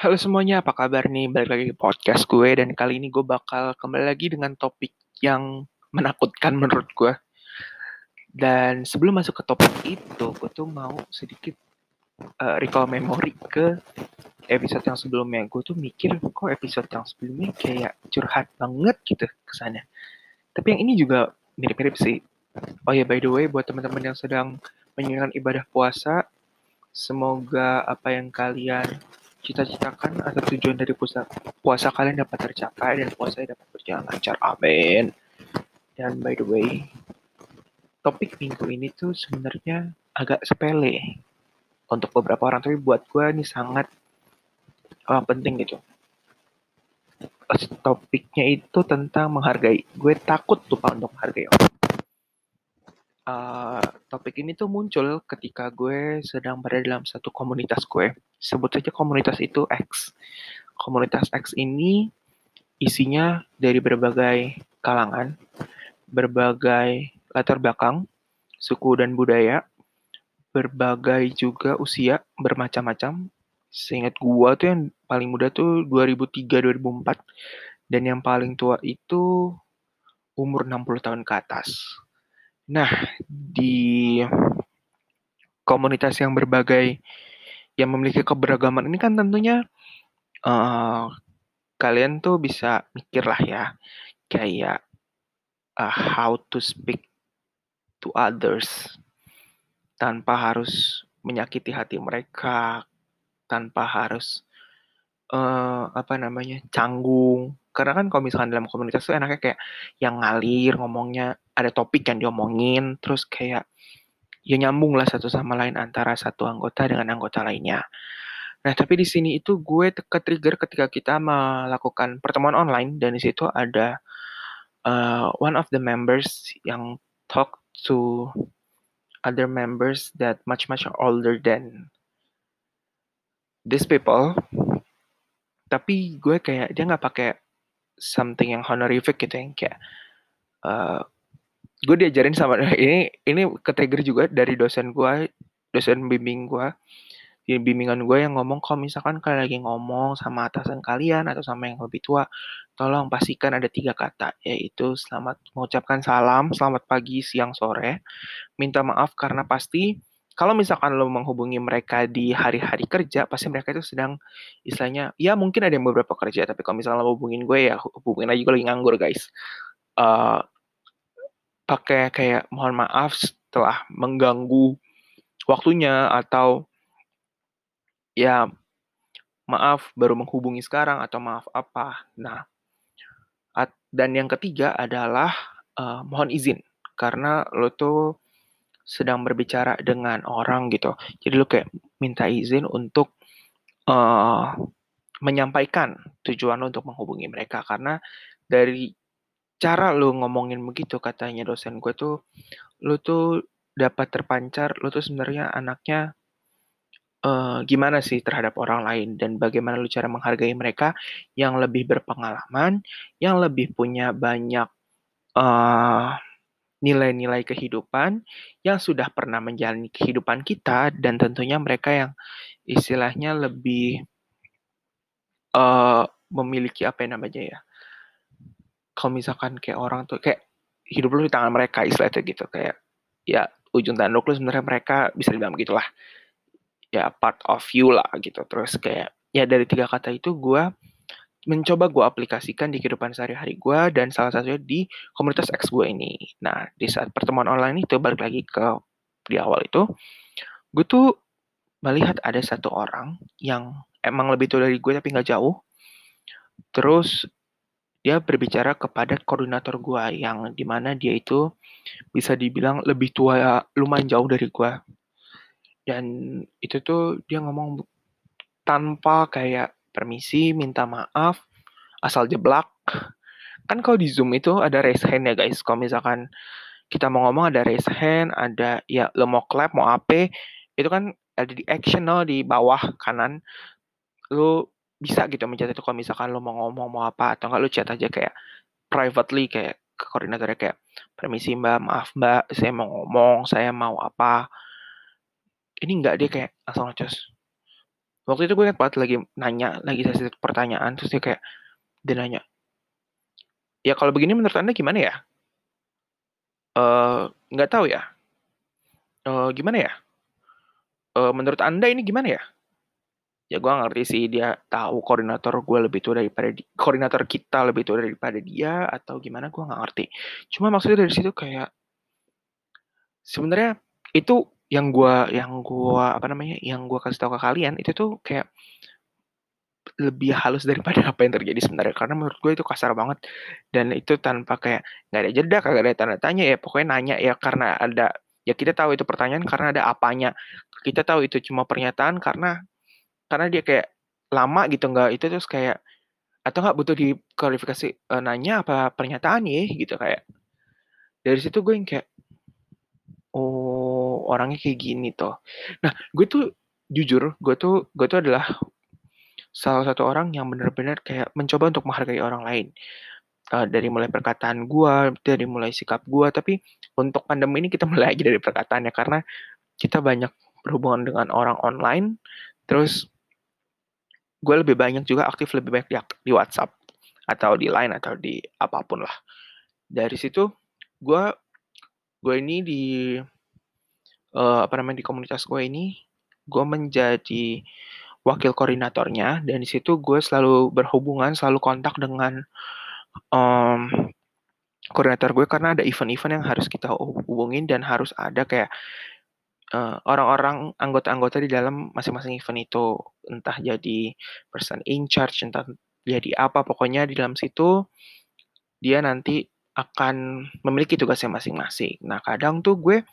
Halo semuanya, apa kabar nih? Balik lagi ke podcast gue dan kali ini gue bakal kembali lagi dengan topik yang menakutkan menurut gue. Dan sebelum masuk ke topik itu, gue tuh mau sedikit uh, recall memory ke episode yang sebelumnya. Gue tuh mikir kok episode yang sebelumnya kayak curhat banget gitu kesannya. Tapi yang ini juga mirip-mirip sih. Oh ya, by the way, buat teman-teman yang sedang menjalankan ibadah puasa, semoga apa yang kalian cita-citakan atau tujuan dari puasa, puasa kalian dapat tercapai dan puasa dapat berjalan lancar. Amin. Dan by the way, topik minggu ini tuh sebenarnya agak sepele untuk beberapa orang, tapi buat gue ini sangat uh, penting gitu. Topiknya itu tentang menghargai. Gue takut lupa untuk menghargai orang. Uh, topik ini tuh muncul ketika gue sedang berada dalam satu komunitas gue. Sebut saja komunitas itu X. Komunitas X ini isinya dari berbagai kalangan, berbagai latar belakang, suku dan budaya, berbagai juga usia bermacam-macam. Seingat gua tuh yang paling muda tuh 2003 2004 dan yang paling tua itu umur 60 tahun ke atas. Nah, di komunitas yang berbagai yang memiliki keberagaman ini kan tentunya uh, kalian tuh bisa mikir lah ya. Kayak uh, how to speak to others tanpa harus menyakiti hati mereka tanpa harus uh, apa namanya canggung. Karena kan kalau misalkan dalam komunitas tuh enaknya kayak yang ngalir ngomongnya ada topik yang diomongin terus kayak ya nyambung lah satu sama lain antara satu anggota dengan anggota lainnya. Nah, tapi di sini itu gue ke-trigger ketika kita melakukan pertemuan online dan di situ ada uh, one of the members yang talk to other members that much much older than these people. Tapi gue kayak dia nggak pakai something yang honorific gitu yang kayak uh, gue diajarin sama ini ini ketrigger juga dari dosen gue dosen bimbing gue bimbingan gue yang ngomong kalau misalkan kalian lagi ngomong sama atasan kalian atau sama yang lebih tua tolong pastikan ada tiga kata yaitu selamat mengucapkan salam selamat pagi siang sore minta maaf karena pasti kalau misalkan lo menghubungi mereka di hari-hari kerja, pasti mereka itu sedang istilahnya, ya mungkin ada yang beberapa kerja, tapi kalau misalnya lo hubungin gue ya hubungin aja gue lagi nganggur guys. Uh, pakai kayak mohon maaf setelah mengganggu waktunya atau ya maaf baru menghubungi sekarang atau maaf apa. Nah, dan yang ketiga adalah uh, mohon izin karena lo tuh sedang berbicara dengan orang gitu. Jadi lo kayak minta izin untuk uh, menyampaikan tujuan lo untuk menghubungi mereka karena dari cara lu ngomongin begitu katanya dosen gue tuh, lu tuh dapat terpancar, lu tuh sebenarnya anaknya uh, gimana sih terhadap orang lain? Dan bagaimana lu cara menghargai mereka yang lebih berpengalaman, yang lebih punya banyak uh, nilai-nilai kehidupan yang sudah pernah menjalani kehidupan kita dan tentunya mereka yang istilahnya lebih uh, memiliki apa yang namanya ya kalau misalkan kayak orang tuh kayak hidup lu di tangan mereka istilahnya gitu kayak ya ujung tanduk lu sebenarnya mereka bisa dibilang gitulah ya part of you lah gitu terus kayak ya dari tiga kata itu gue mencoba gue aplikasikan di kehidupan sehari-hari gue dan salah satunya di komunitas X gue ini. Nah di saat pertemuan online itu balik lagi ke di awal itu, gue tuh melihat ada satu orang yang emang lebih tua dari gue tapi nggak jauh. Terus dia berbicara kepada koordinator gua yang di mana dia itu bisa dibilang lebih tua lumayan jauh dari gua. Dan itu tuh dia ngomong tanpa kayak permisi minta maaf asal jeblak. Kan kalau di zoom itu ada raise hand ya guys. Kalau misalkan kita mau ngomong ada raise hand ada ya lo mau clap mau apa itu kan ada di action no, di bawah kanan. Lo bisa gitu mencet itu kalau misalkan lo mau ngomong mau apa atau enggak lo chat aja kayak privately kayak ke koordinatornya kayak permisi mbak maaf mbak saya mau ngomong saya mau apa. Ini enggak dia kayak langsung ngecos waktu itu gue ingat banget lagi nanya lagi sesi pertanyaan terus dia kayak dia nanya ya kalau begini menurut anda gimana ya? Eh, nggak uh, tahu ya. Uh, gimana ya? Uh, menurut anda ini gimana ya ya gue ngerti sih dia tahu koordinator gue lebih tua daripada di, koordinator kita lebih tua daripada dia atau gimana gue nggak ngerti. Cuma maksudnya dari situ kayak sebenarnya itu yang gue yang gue apa namanya yang gue kasih tahu ke kalian itu tuh kayak lebih halus daripada apa yang terjadi sebenarnya. Karena menurut gue itu kasar banget. Dan itu tanpa kayak nggak ada jeda kagak ada tanda tanya ya pokoknya nanya ya karena ada ya kita tahu itu pertanyaan karena ada apanya. Kita tahu itu cuma pernyataan karena karena dia kayak lama gitu nggak itu terus kayak atau nggak butuh diklarifikasi e, nanya apa pernyataan ya gitu kayak. Dari situ gue yang kayak oh orangnya kayak gini tuh nah gue tuh jujur gue tuh gue tuh adalah salah satu orang yang benar-benar kayak mencoba untuk menghargai orang lain. Uh, dari mulai perkataan gue dari mulai sikap gue tapi untuk pandemi ini kita mulai aja dari perkataannya karena kita banyak berhubungan dengan orang online terus gue lebih banyak juga aktif lebih banyak di, di WhatsApp atau di Line atau di apa pun lah. Dari situ gue gue ini di uh, apa namanya di komunitas gue ini gue menjadi wakil koordinatornya dan di situ gue selalu berhubungan selalu kontak dengan um, koordinator gue karena ada event-event yang harus kita hubungin dan harus ada kayak uh, orang-orang anggota-anggota di dalam masing-masing event itu entah jadi person in charge entah jadi apa pokoknya di dalam situ dia nanti akan memiliki tugasnya masing-masing. Nah kadang tuh gue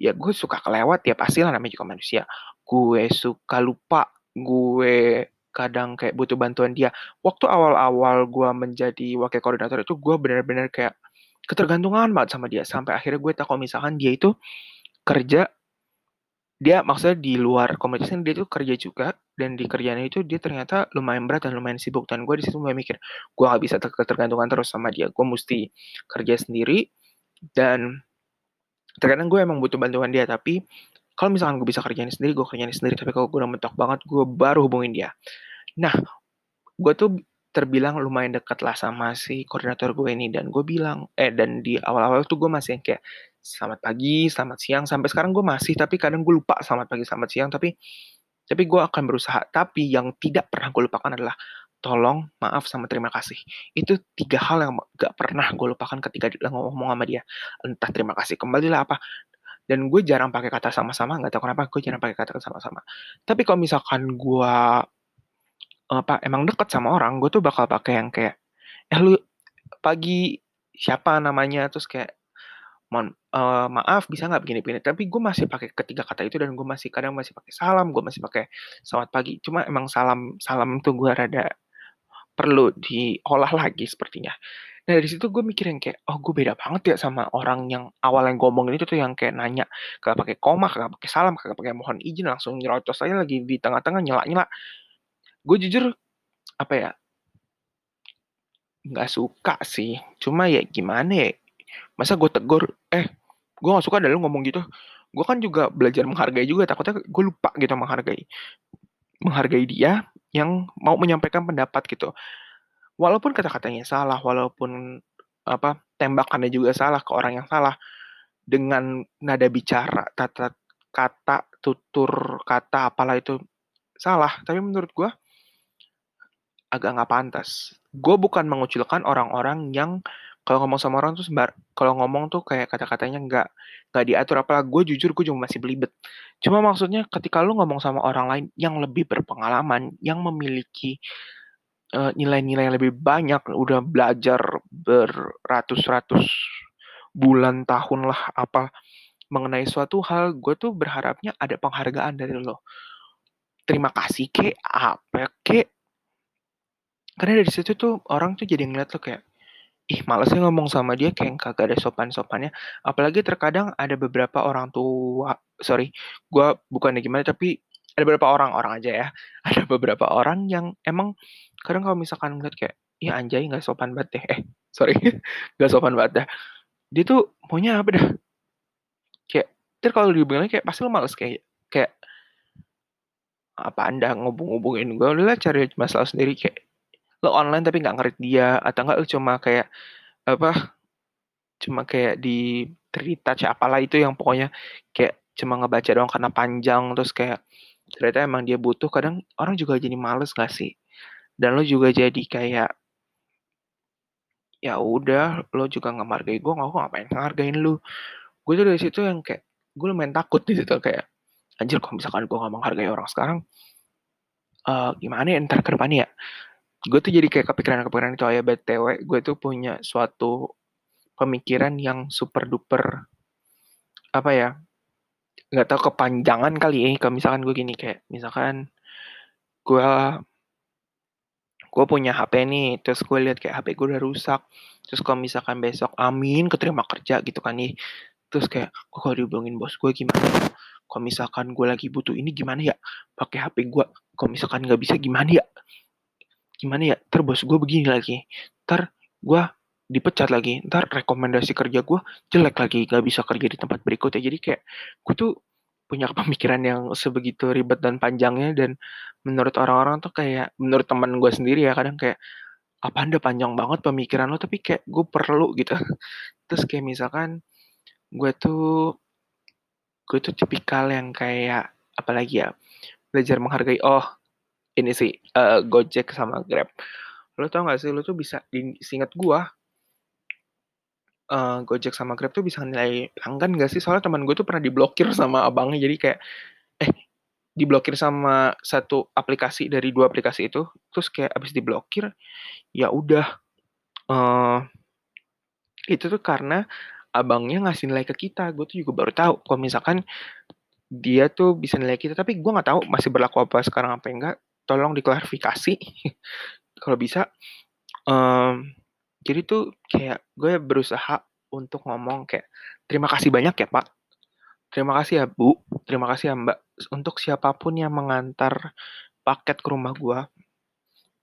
ya gue suka kelewat ya pastilah namanya juga manusia. Gue suka lupa, gue kadang kayak butuh bantuan dia. Waktu awal-awal gue menjadi wakil koordinator itu gue benar-benar kayak ketergantungan banget sama dia sampai akhirnya gue tahu kalau misalkan dia itu kerja dia maksudnya di luar komunitasnya dia tuh kerja juga dan di kerjanya itu dia ternyata lumayan berat dan lumayan sibuk dan gue di situ mulai mikir gue gak bisa ketergantungan terus sama dia gue mesti kerja sendiri dan terkadang gue emang butuh bantuan dia tapi kalau misalkan gue bisa kerjain sendiri gue kerjain sendiri tapi kalau gue udah mentok banget gue baru hubungin dia. Nah gue tuh terbilang lumayan dekat lah sama si koordinator gue ini dan gue bilang eh dan di awal-awal tuh gue masih yang kayak selamat pagi, selamat siang. Sampai sekarang gue masih, tapi kadang gue lupa selamat pagi, selamat siang. Tapi tapi gue akan berusaha. Tapi yang tidak pernah gue lupakan adalah tolong, maaf, sama terima kasih. Itu tiga hal yang gak pernah gue lupakan ketika ngomong sama dia. Entah terima kasih, kembalilah apa. Dan gue jarang pakai kata sama-sama, nggak tahu kenapa gue jarang pakai kata sama-sama. Tapi kalau misalkan gue apa emang deket sama orang, gue tuh bakal pakai yang kayak, eh lu pagi siapa namanya, terus kayak mohon uh, maaf bisa nggak begini-begini tapi gue masih pakai ketiga kata itu dan gue masih kadang masih pakai salam gue masih pakai selamat pagi cuma emang salam salam tuh gue rada perlu diolah lagi sepertinya. Nah dari situ gue mikirin kayak oh gue beda banget ya sama orang yang awal yang ngomongin itu tuh yang kayak nanya gak pakai koma gak pakai salam gak pakai mohon izin langsung nyerocos aja lagi di tengah-tengah nyela nyela gue jujur apa ya nggak suka sih. Cuma ya gimana ya masa gue tegur eh gue gak suka ada lu ngomong gitu. Gue kan juga belajar menghargai juga takutnya gue lupa gitu menghargai menghargai dia yang mau menyampaikan pendapat gitu. Walaupun kata-katanya salah walaupun apa tembakannya juga salah ke orang yang salah dengan nada bicara tata kata tutur kata apalah itu salah. Tapi menurut gue agak nggak pantas. Gue bukan mengucilkan orang-orang yang kalau ngomong sama orang tuh sembar kalau ngomong tuh kayak kata-katanya nggak nggak diatur. Apalah gue jujur gue cuma masih belibet. Cuma maksudnya ketika lu ngomong sama orang lain yang lebih berpengalaman yang memiliki nilai nilai-nilai yang lebih banyak udah belajar beratus-ratus bulan tahun lah apa mengenai suatu hal gue tuh berharapnya ada penghargaan dari lo. Terima kasih ke apa ke karena dari situ tuh orang tuh jadi ngeliat lo kayak ih malesnya ngomong sama dia kayak kagak ada sopan-sopannya. Apalagi terkadang ada beberapa orang tua, sorry, gue bukan gimana, tapi ada beberapa orang, orang aja ya, ada beberapa orang yang emang kadang kalau misalkan ngeliat kayak, iya anjay nggak sopan banget deh, eh sorry, nggak sopan banget dah. Dia tuh maunya apa dah? Kayak, ter kalau dibilang kayak pasti lo males kayak, kayak apa anda ngubung-ngubungin gue udah cari masalah sendiri kayak lo online tapi nggak ngerti dia atau enggak lo cuma kayak apa cuma kayak di touch apalah itu yang pokoknya kayak cuma ngebaca doang karena panjang terus kayak ternyata emang dia butuh kadang orang juga jadi males gak sih? Dan lo juga jadi kayak ya udah lo juga nggak menghargai gue nggak ngapain ngehargain lu? Gue tuh dari situ yang kayak gue lumayan takut di situ kayak anjir kalau misalkan gue nggak menghargai orang sekarang uh, gimana ya ntar ke depannya ya gue tuh jadi kayak kepikiran-kepikiran itu ayah btw gue tuh punya suatu pemikiran yang super duper apa ya nggak tahu kepanjangan kali ya. Kalau misalkan gue gini kayak misalkan gue gue punya HP nih terus gue lihat kayak HP gue udah rusak terus kalau misalkan besok amin keterima kerja gitu kan nih. Terus kayak gue kalau dihubungin bos gue gimana kalau misalkan gue lagi butuh ini gimana ya? Pakai HP gue kalau misalkan nggak bisa gimana ya gimana ya ntar bos gue begini lagi ntar gue dipecat lagi ntar rekomendasi kerja gue jelek lagi gak bisa kerja di tempat berikutnya. Jadi kayak gue tuh punya pemikiran yang sebegitu ribet dan panjangnya dan menurut orang-orang tuh kayak menurut teman gue sendiri ya kadang kayak apa anda panjang banget pemikiran lo? Tapi kayak gue perlu gitu. Terus kayak misalkan gue tuh gue tuh tipikal yang kayak apalagi ya belajar menghargai oh ini sih uh, Gojek sama Grab. Lo tau gak sih lo tuh bisa di gua uh, Gojek sama Grab tuh bisa nilai pelanggan gak sih? Soalnya teman gue tuh pernah diblokir sama abangnya jadi kayak eh diblokir sama satu aplikasi dari dua aplikasi itu terus kayak abis diblokir ya udah uh, itu tuh karena abangnya ngasih nilai ke kita gue tuh juga baru tahu kalau misalkan dia tuh bisa nilai kita tapi gue nggak tahu masih berlaku apa sekarang apa enggak tolong diklarifikasi kalau bisa. Um, jadi tuh kayak gue berusaha untuk ngomong kayak terima kasih banyak ya pak. Terima kasih ya bu. Terima kasih ya mbak. Untuk siapa pun yang mengantar paket ke rumah gue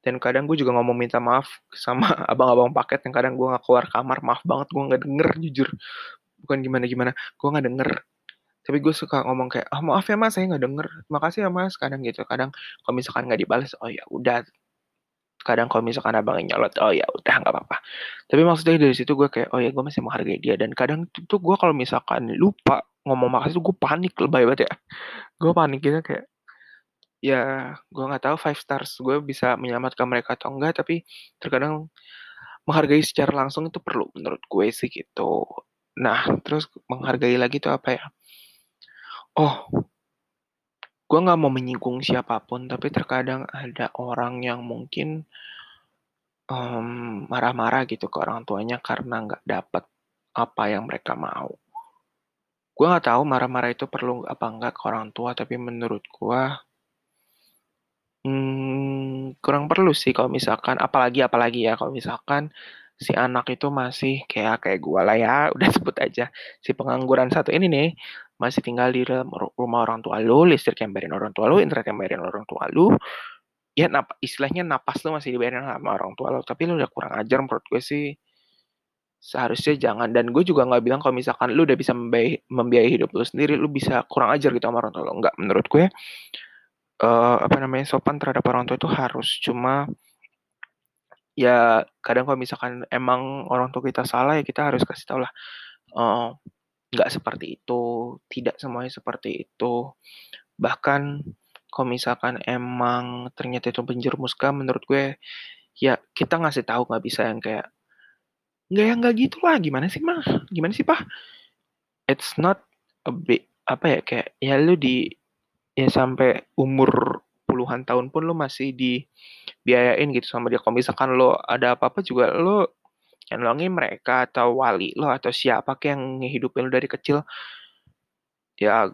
dan kadang gue juga ngomong minta maaf sama abang-abang paket yang kadang gue nggak keluar kamar. Maaf banget gue nggak denger jujur. Bukan gimana gimana gue nggak denger tapi gue suka ngomong kayak ah maaf ya mas saya nggak denger. Makasih ya mas kadang gitu. Kadang kalau misalkan nggak dibalas oh ya udah. Kadang kalau misalkan abangnya nyolot oh ya udah nggak apa-apa. Tapi maksudnya dari situ gue kayak oh ya gue masih menghargai dia. Dan kadang tuh gue kalau misalkan lupa ngomong makasih tuh gue panik lebay banget ya. Gue panik gitu kayak ya gue nggak tahu five stars gue bisa menyelamatkan mereka atau enggak tapi terkadang menghargai secara langsung itu perlu menurut gue sih gitu. Nah terus menghargai lagi tuh apa ya Oh, gue nggak mau menyinggung siapa pun, tapi terkadang ada orang yang mungkin um, marah-marah gitu ke orang tuanya karena nggak dapat apa yang mereka mau. Gue nggak tahu marah-marah itu perlu apa enggak ke orang tua, tapi menurut gue hmm, kurang perlu sih kalau misalkan, apalagi apalagi ya kalau misalkan si anak itu masih kayak kayak gue lah ya, udah sebut aja si pengangguran satu ini nih masih tinggal di dalam rumah orang tua lu, listrik yang bayarin orang tua lu, internet yang bayarin orang tua lu, ya nap istilahnya napas lu masih dibayarin sama orang tua lu, tapi lu udah kurang ajar menurut gue sih. Seharusnya jangan dan gue juga nggak bilang kalau misalkan lu udah bisa membiayai, membiayai hidup lu sendiri, lu bisa kurang ajar gitu sama orang tua lu. Enggak, menurut gue uh, apa namanya sopan terhadap orang tua itu harus cuma ya kadang kalau misalkan emang orang tua kita salah ya kita harus kasih tau lah uh, nggak seperti itu, tidak semuanya seperti itu. Bahkan kalau misalkan emang ternyata itu penjerumuskan menurut gue ya kita ngasih tahu nggak bisa yang kayak nggak yang nggak gitu lah gimana sih mah? Gimana sih pak it's not a big apa ya kayak ya lu di ya sampai umur puluhan tahun pun lo masih dibiayain gitu sama dia. Kalau misalkan lo ada apa-apa juga lo yang nolongin mereka atau wali lo atau siapa yang ngehidupin lo dari kecil. Ya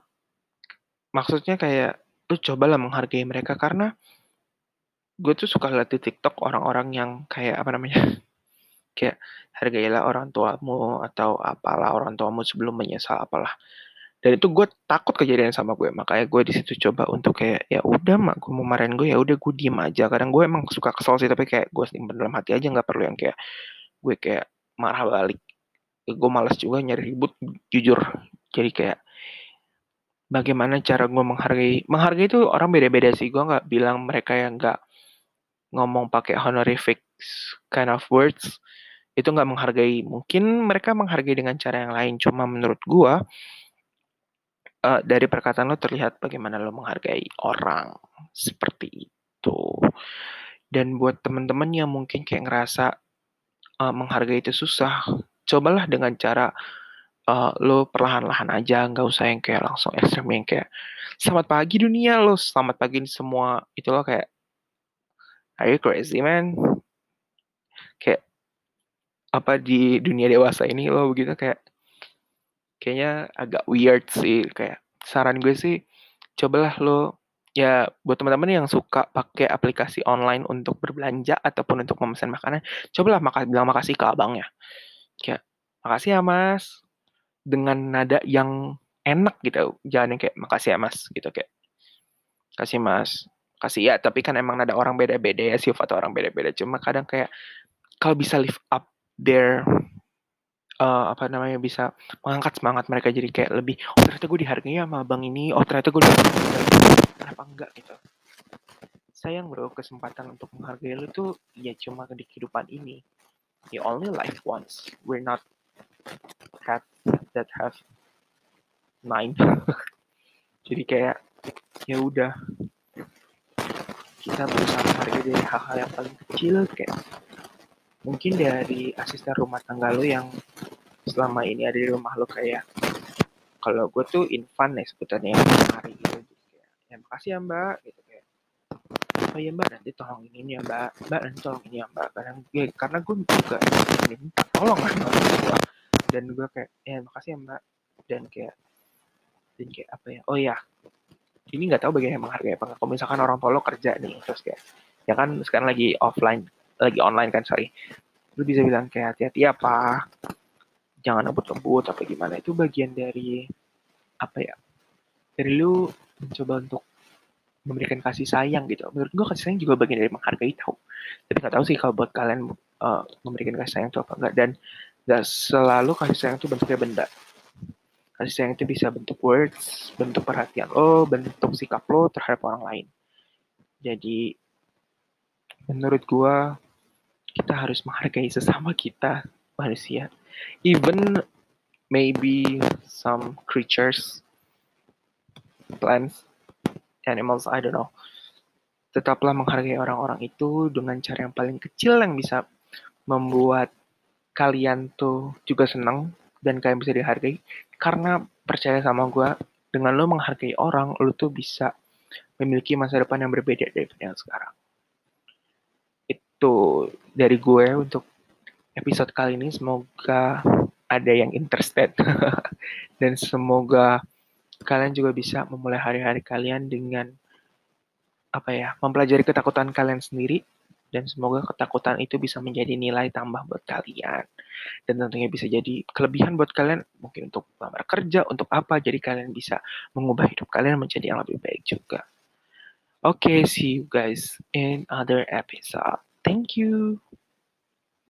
maksudnya kayak lu cobalah menghargai mereka. Karena gue tuh suka lihat di TikTok orang-orang yang kayak apa namanya kayak hargailah orang tuamu atau apalah orang tuamu sebelum menyesal apalah. Dan itu gue takut kejadian sama gue. Makanya gue di situ coba untuk kayak ya udah mak gue mau marahin gue ya udah gue diem aja. Kadang gue emang suka kesel sih tapi kayak gue simpen dalam hati aja nggak perlu yang kayak gue kayak marah balik. Gue malas juga nyari ribut jujur. Jadi kayak bagaimana cara gue menghargai menghargai itu orang beda-beda sih. Gue nggak bilang mereka yang nggak ngomong pakai honorific kind of words itu nggak menghargai. Mungkin mereka menghargai dengan cara yang lain. Cuma menurut gue uh, dari perkataan lo terlihat bagaimana lo menghargai orang. Seperti itu. Dan buat teman-teman yang mungkin kayak ngerasa uh, menghargai itu susah. Cobalah dengan cara uh, lo perlahan-lahan aja nggak usah yang kayak langsung ekstrem yang kayak selamat pagi dunia lo selamat pagi semua. Itu lo kayak are you crazy man? Kayak apa di dunia dewasa ini lo begitu kayak kayaknya agak weird sih. Kayak saran gue sih cobalah lo ya buat teman-teman yang suka pakai aplikasi online untuk berbelanja ataupun untuk memesan makanan cobalah maka bilang makasih ke abangnya. Kayak makasih ya mas. Dengan nada yang enak gitu. Jangan yang kayak makasih ya mas gitu kayak kasih mas. Kasih. Ya tapi kan emang nada orang beda-beda ya sifat orang beda-beda. Cuma kadang kayak kalau bisa lift up their uh, apa namanya bisa mengangkat semangat mereka jadi kayak lebih oh ternyata gue dihargai sama bang ini. Oh ternyata gue dihargai kenapa enggak gitu. Sayang bro kesempatan untuk menghargai lu tuh ya cuma di kehidupan ini. You only life once. We're not have that have nine. Jadi kayak ya udah. Kita berusaha menghargai dari hal-hal yang paling kecil kayak mungkin dari asisten rumah tangga lo yang selama ini ada di rumah lo kayak kalau gue tuh infan ya sebutannya hari gitu jadi kayak ya makasih ya mbak gitu kayak. Oh ya mbak nanti tolong ini ya mbak. Mbak nanti tolong ini ya mbak. Karena gue karena gue juga minta tolong kan dan gue kayak ya makasih ya mbak. Dan kayak dan kayak apa ya oh ya ini nggak tahu bagaimana menghargai apa kalau misalkan orang tua lo kerja nih terus kayak ya kan sekarang lagi offline lagi online kan sorry. Lu bisa bilang kayak hati-hati apa jangan ngebut-ngebut apa gimana. Itu bagian dari apa ya dari lu mencoba untuk memberikan kasih sayang gitu. Menurut gua kasih sayang juga bagian dari menghargai tau tapi nggak tahu sih kalau buat kalian uh, memberikan kasih sayang itu apa enggak dan nggak selalu kasih sayang itu bentuknya benda. Kasih sayang itu bisa bentuk words bentuk perhatian lo bentuk sikap lo terhadap orang lain. Jadi menurut gua kita harus menghargai sesama kita manusia. Even maybe some creatures plants animals I don't know tetaplah menghargai orang-orang itu dengan cara yang paling kecil yang bisa membuat kalian tuh juga senang dan kalian bisa dihargai karena percaya sama gue dengan lo menghargai orang lo tuh bisa memiliki masa depan yang berbeda dari yang sekarang itu dari gue untuk episode kali ini. Semoga ada yang interested. Dan semoga kalian juga bisa memulai hari-hari kalian dengan apa ya, mempelajari ketakutan kalian sendiri. Dan semoga ketakutan itu bisa menjadi nilai tambah buat kalian. Dan tentunya bisa jadi kelebihan buat kalian. Mungkin untuk melamar kerja untuk apa. Jadi kalian bisa mengubah hidup kalian menjadi yang lebih baik juga. Oke okay, see you guys in other episode. Thank you.